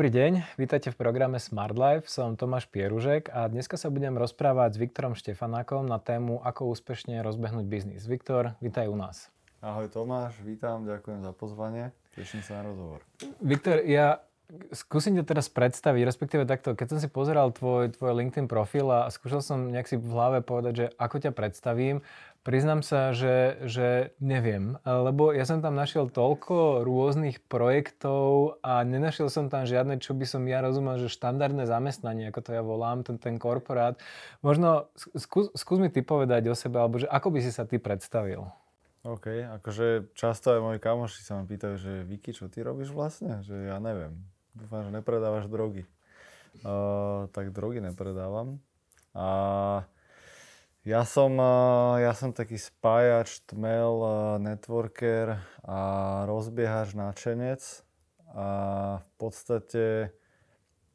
Dobrý deň, vítajte v programe Smart Life, som Tomáš Pieružek a dneska sa budem rozprávať s Viktorom Štefanákom na tému, ako úspešne rozbehnúť biznis. Viktor, vítaj u nás. Ahoj Tomáš, vítam, ďakujem za pozvanie, teším sa na rozhovor. Viktor, ja skúsim ťa teraz predstaviť, respektíve takto, keď som si pozeral tvoj, tvoj LinkedIn profil a skúšal som nejak si v hlave povedať, že ako ťa predstavím, Priznám sa, že, že neviem, lebo ja som tam našiel toľko rôznych projektov a nenašiel som tam žiadne, čo by som ja rozumel, že štandardné zamestnanie, ako to ja volám, ten, ten korporát. Možno skús, skús mi ty povedať o sebe, alebo že ako by si sa ty predstavil? OK, akože často aj moji kamoši sa ma pýtajú, že Vicky, čo ty robíš vlastne? Že ja neviem. Dúfam, že nepredávaš drogy. Uh, tak drogy nepredávam. A ja som, ja som taký spájač, tmel, networker a rozbiehač, načenec. A v podstate,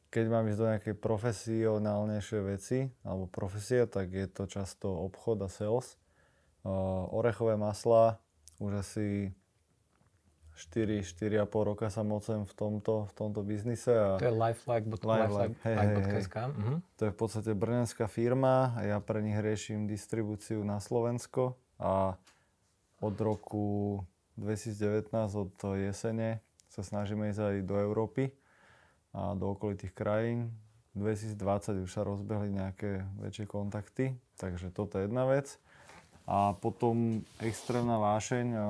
keď mám ísť do nejakej profesionálnejšej veci, alebo profesie, tak je to často obchod a sales. Orechové masla, už asi 4, 4,5 roka sa mocem v tomto, v tomto biznise. A to je lifelike.sk. Lifelike, hej, hej, hej. Uh-huh. To je v podstate brnenská firma a ja pre nich riešim distribúciu na Slovensko a od roku 2019, od jesene, sa snažíme ísť aj do Európy a do okolitých krajín. 2020 už sa rozbehli nejaké väčšie kontakty, takže toto je jedna vec. A potom extrémna vášeň uh,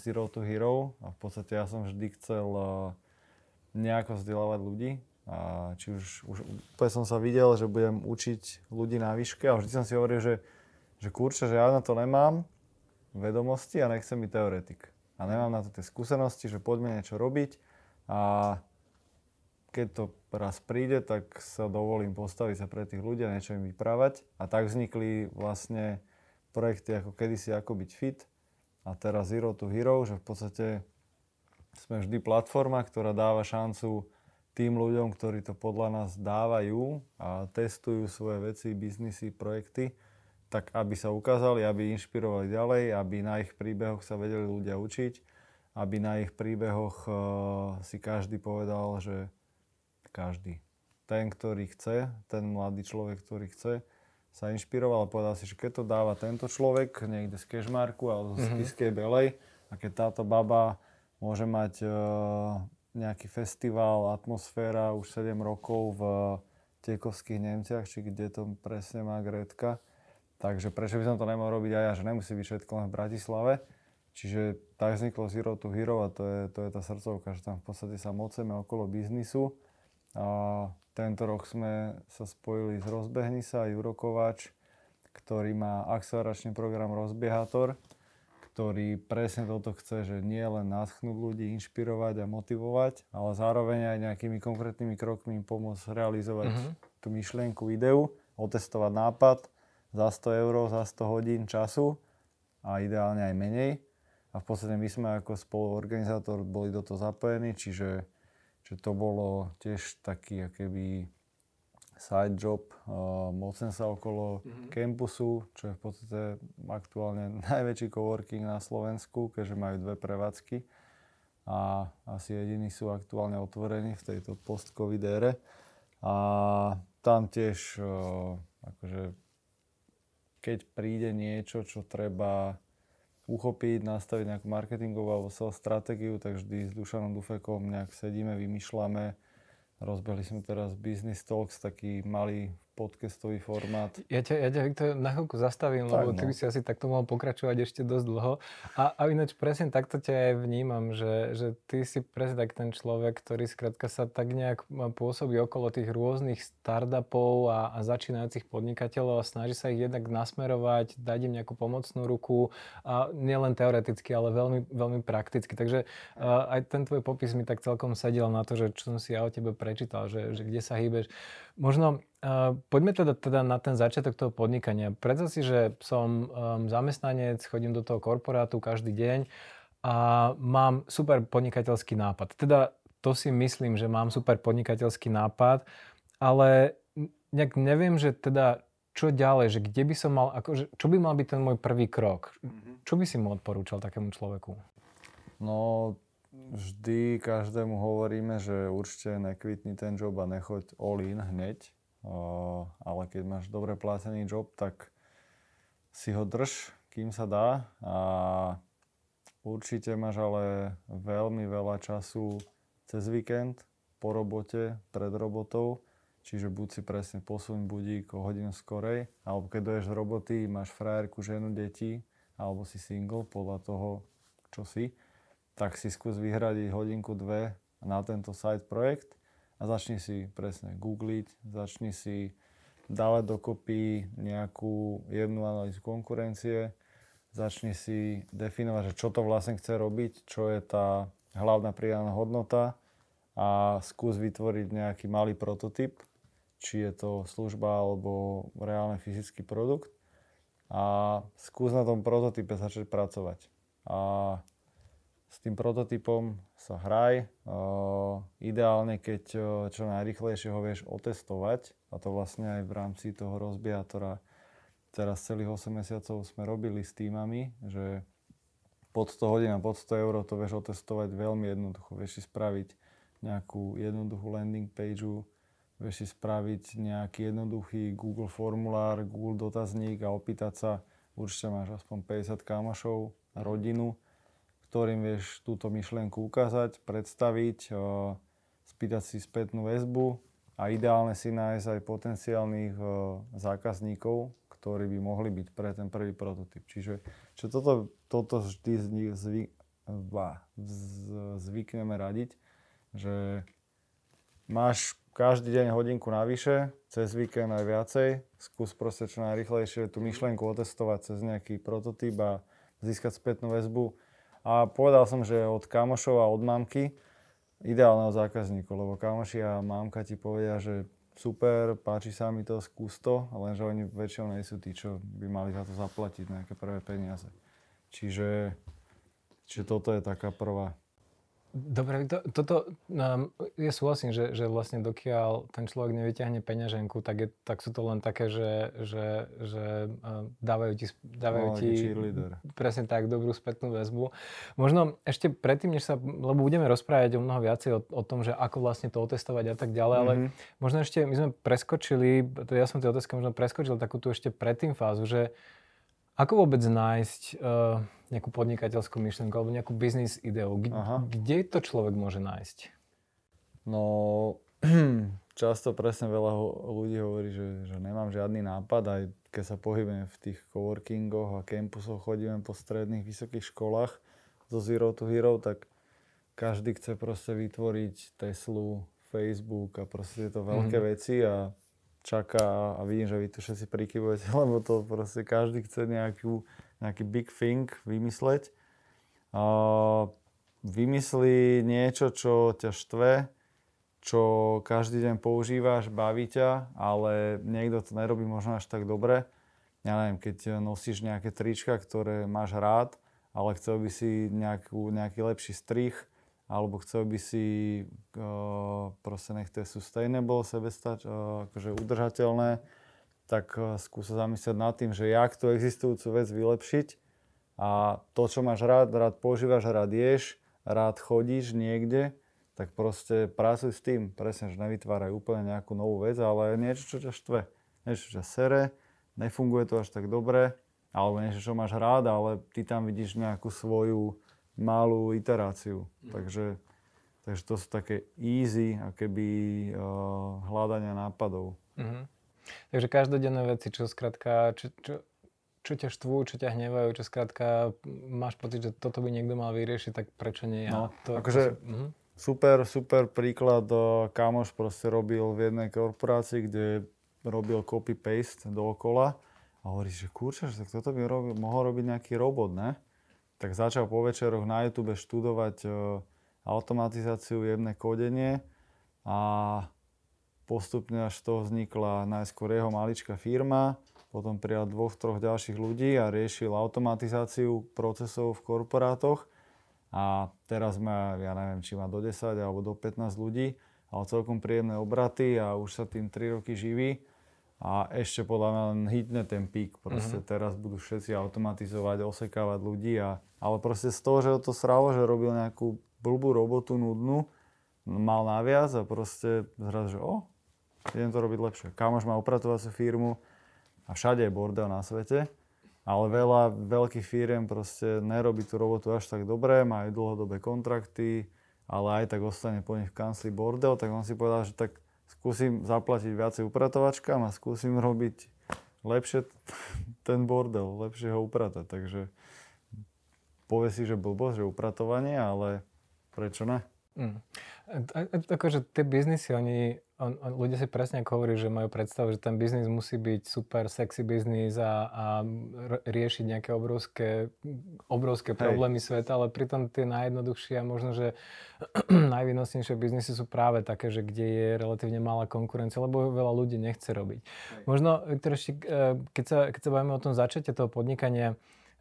Zero to Hero. A v podstate ja som vždy chcel uh, nejako vzdelávať ľudí. A či už, už úplne som sa videl, že budem učiť ľudí na výške a vždy som si hovoril, že, že kurča, že ja na to nemám vedomosti a nechcem byť teoretik. A nemám na to tie skúsenosti, že poďme niečo robiť a keď to raz príde, tak sa dovolím postaviť sa pre tých ľudí a niečo im vyprávať. A tak vznikli vlastne projekty ako kedysi ako byť fit a teraz Zero to Hero, že v podstate sme vždy platforma, ktorá dáva šancu tým ľuďom, ktorí to podľa nás dávajú a testujú svoje veci, biznisy, projekty, tak aby sa ukázali, aby inšpirovali ďalej, aby na ich príbehoch sa vedeli ľudia učiť, aby na ich príbehoch uh, si každý povedal, že každý, ten, ktorý chce, ten mladý človek, ktorý chce, sa inšpiroval a povedal si, že keď to dáva tento človek niekde z Kešmarku alebo z mm-hmm. Kiskej Belej a keď táto baba môže mať uh, nejaký festival, atmosféra už 7 rokov v Tiekovských Nemciach, či kde to presne má Gretka, takže prečo by som to nemohol robiť aj ja, že nemusí byť všetko len v Bratislave. Čiže tak vzniklo Zero to Hero a to je, to je tá srdcovka, že tam v podstate sa moceme okolo biznisu. A tento rok sme sa spojili s Rozbehni sa, Juro Kovač, ktorý má akceleračný program Rozbiehator, ktorý presne toto chce, že nie len nadchnúť ľudí, inšpirovať a motivovať, ale zároveň aj nejakými konkrétnymi krokmi im pomôcť realizovať uh-huh. tú myšlienku, ideu, otestovať nápad za 100 eur, za 100 hodín času a ideálne aj menej. A v podstate my sme ako spoluorganizátor boli do toho zapojení, čiže Čiže to bolo tiež taký akéby side job, uh, mocen sa okolo mm-hmm. campusu, čo je v podstate aktuálne najväčší coworking na Slovensku, keďže majú dve prevádzky a asi jediní sú aktuálne otvorení v tejto post-covid ére. A tam tiež uh, akože keď príde niečo, čo treba uchopiť, nastaviť nejakú marketingovú alebo sales stratégiu, tak vždy s Dušanom Dufekom nejak sedíme, vymýšľame. Rozbehli sme teraz Business Talks, taký malý podcastový formát. Ja ťa, ja ťa Viktor, na chvíľku zastavím, tak, lebo no. ty by si asi takto mohol pokračovať ešte dosť dlho. A, a ináč presne takto ťa aj vnímam, že, že ty si presne tak ten človek, ktorý skrátka sa tak nejak pôsobí okolo tých rôznych startupov a, a začínajúcich podnikateľov a snaží sa ich jednak nasmerovať, dať im nejakú pomocnú ruku a nielen teoreticky, ale veľmi, veľmi prakticky. Takže uh, aj ten tvoj popis mi tak celkom sedel na to, že čo som si ja o tebe prečítal, že, že kde sa hýbeš. Možno poďme teda, teda na ten začiatok toho podnikania. Predstav si, že som um, zamestnanec, chodím do toho korporátu každý deň a mám super podnikateľský nápad. Teda to si myslím, že mám super podnikateľský nápad, ale nejak neviem, že teda čo ďalej, že kde by som mal, akože, čo by mal byť ten môj prvý krok? Mm-hmm. Čo by si mu odporúčal takému človeku? No, vždy každému hovoríme, že určite nekvitni ten job a nechoď all in hneď. Ale keď máš dobre plácený job, tak si ho drž, kým sa dá. A určite máš ale veľmi veľa času cez víkend, po robote, pred robotou. Čiže buď si presne posuň budík o hodinu skorej, alebo keď doješ z roboty, máš frajerku, ženu, deti, alebo si single, podľa toho, čo si, tak si skús vyhradiť hodinku, dve na tento side projekt a začni si presne googliť, začni si dávať dokopy nejakú jednu analýzu konkurencie, začni si definovať, že čo to vlastne chce robiť, čo je tá hlavná pridaná hodnota a skús vytvoriť nejaký malý prototyp, či je to služba alebo reálne fyzický produkt a skús na tom prototype začať pracovať. A s tým prototypom sa hraj. ideálne, keď čo najrychlejšie ho vieš otestovať a to vlastne aj v rámci toho rozbijatora teraz celých 8 mesiacov sme robili s týmami, že pod 100 hodín a pod 100 eur to vieš otestovať veľmi jednoducho. Vieš si spraviť nejakú jednoduchú landing pageu, vieš si spraviť nejaký jednoduchý Google formulár, Google dotazník a opýtať sa, určite máš aspoň 50 kamošov, rodinu, ktorým vieš túto myšlienku ukázať, predstaviť, spýtať si spätnú väzbu a ideálne si nájsť aj potenciálnych zákazníkov, ktorí by mohli byť pre ten prvý prototyp. Čiže čo toto, toto vždy zvy, zvykneme radiť, že máš každý deň hodinku navyše, cez víkend aj viacej, skús proste čo najrychlejšie tú myšlienku otestovať cez nejaký prototyp a získať spätnú väzbu. A povedal som, že od kamošov a od mamky, ideálneho zákazníku, lebo kamoši a mamka ti povedia, že super, páči sa mi to, skús to, lenže oni väčšinou nie sú tí, čo by mali za to zaplatiť nejaké prvé peniaze. Čiže, čiže toto je taká prvá Dobre, to, toto um, ja súhlasím, že, že vlastne dokiaľ ten človek nevyťahne peňaženku, tak, je, tak sú to len také, že, že, že uh, dávajú ti, dávajú no, ti presne tak dobrú spätnú väzbu. Možno ešte predtým, než sa, lebo budeme rozprávať o mnoho viacej o, o tom, že ako vlastne to otestovať a tak ďalej, mm-hmm. ale mhm. možno ešte my sme preskočili, to ja som tie otázky možno preskočil takú tu ešte predtým fázu, že ako vôbec nájsť uh, nejakú podnikateľskú myšlienku alebo nejakú biznis ideu. Kde to človek môže nájsť? No, často presne veľa ľudí hovorí, že, že nemám žiadny nápad, aj keď sa pohybujeme v tých coworkingoch a campusoch, chodíme po stredných vysokých školách zo Zero to Hero, tak každý chce proste vytvoriť Teslu, Facebook a proste tieto veľké mm. veci a čaká a vidím, že vy tu všetci prikyvujete, lebo to proste každý chce nejakú nejaký big thing vymysleť. Uh, vymyslí niečo, čo ťa štve, čo každý deň používaš, baví ťa, ale niekto to nerobí možno až tak dobre. Ja neviem, keď nosíš nejaké trička, ktoré máš rád, ale chcel by si nejakú, nejaký lepší strich, alebo chcel by si uh, proste nech to je sustainable, sebestač, uh, akože udržateľné, tak eh, skúsa zamyslieť nad tým, že jak tú existujúcu vec vylepšiť a to, čo máš rád, rád používaš, rád ješ, rád chodíš niekde, tak proste pracuj s tým. Presne, že nevytváraj úplne nejakú novú vec, ale niečo, čo ťa štve. Niečo, čo sere, nefunguje to až tak dobre, alebo niečo, čo máš rád, ale ty tam vidíš nejakú svoju malú iteráciu. Mm. Takže, takže to sú také easy, akéby uh, hľadania nápadov. Mm-hmm. Takže každodenné veci, čo skrátka, čo, čo, čo ťa štvú, čo ťa hnevajú, čo skrátka máš pocit, že toto by niekto mal vyriešiť, tak prečo nie ja? No, to, akože to, uh-huh. super, super príklad. Kamoš proste robil v jednej korporácii, kde robil copy-paste dookola a hovorí, že kurča, že tak toto by robil, mohol robiť nejaký robot, ne? Tak začal po večeroch na YouTube študovať uh, automatizáciu, jemné kodenie a Postupne až toho vznikla najskôr jeho maličká firma, potom prijal dvoch, troch ďalších ľudí a riešil automatizáciu procesov v korporátoch. A teraz má, ja neviem, či má do 10 alebo do 15 ľudí, ale celkom príjemné obraty a už sa tým 3 roky živí. A ešte podľa mňa len hitne ten pík. Proste mm-hmm. teraz budú všetci automatizovať, osekávať ľudí. A, ale proste z toho, že ho to sralo, že robil nejakú blbú robotu, nudnú, mal naviac a proste zrazu, že o, idem to robiť lepšie. Kamoš má upratovaciu firmu a všade je bordel na svete, ale veľa veľkých firiem proste nerobí tú robotu až tak dobre, majú dlhodobé kontrakty, ale aj tak ostane po nich v kancli bordel, tak on si povedal, že tak skúsim zaplatiť viacej upratovačkám a skúsim robiť lepšie ten bordel, lepšie ho upratať. Takže povie si, že blbosť, že upratovanie, ale prečo ne? Mm. Akože tie biznisy, oni, on, on, ľudia si presne ako hovorí, že majú predstavu, že ten biznis musí byť super sexy biznis a, a riešiť nejaké obrovské, obrovské problémy Hej. sveta, ale pritom tie najjednoduchšie a možno, že najvýnosnejšie biznisy sú práve také, že kde je relatívne malá konkurencia, lebo veľa ľudí nechce robiť. Hej. Možno, Viktor, ešte, eh, keď sa, keď sa bavíme o tom začate toho podnikania,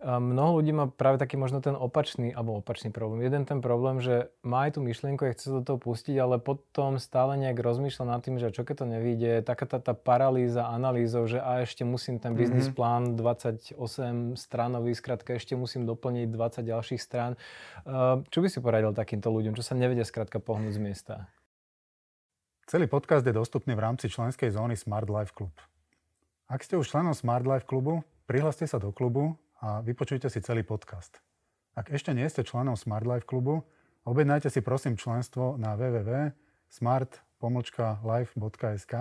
mnoho ľudí má práve taký možno ten opačný, alebo opačný problém. Jeden ten problém, že má aj tú myšlienku a chce do toho pustiť, ale potom stále nejak rozmýšľa nad tým, že čo keď to nevíde, taká tá, tá paralýza analýzou, že a ešte musím ten biznis mm-hmm. plán 28 stranový, skrátka ešte musím doplniť 20 ďalších strán. Čo by si poradil takýmto ľuďom, čo sa nevedia skrátka pohnúť z miesta? Celý podcast je dostupný v rámci členskej zóny Smart Life Club. Ak ste už členom Smart Life klubu, prihláste sa do klubu a vypočujte si celý podcast. Ak ešte nie ste členom Smart Life klubu, objednajte si prosím členstvo na www.smart-life.sk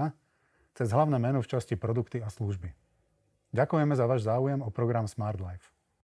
cez hlavné meno v časti produkty a služby. Ďakujeme za váš záujem o program Smart Life.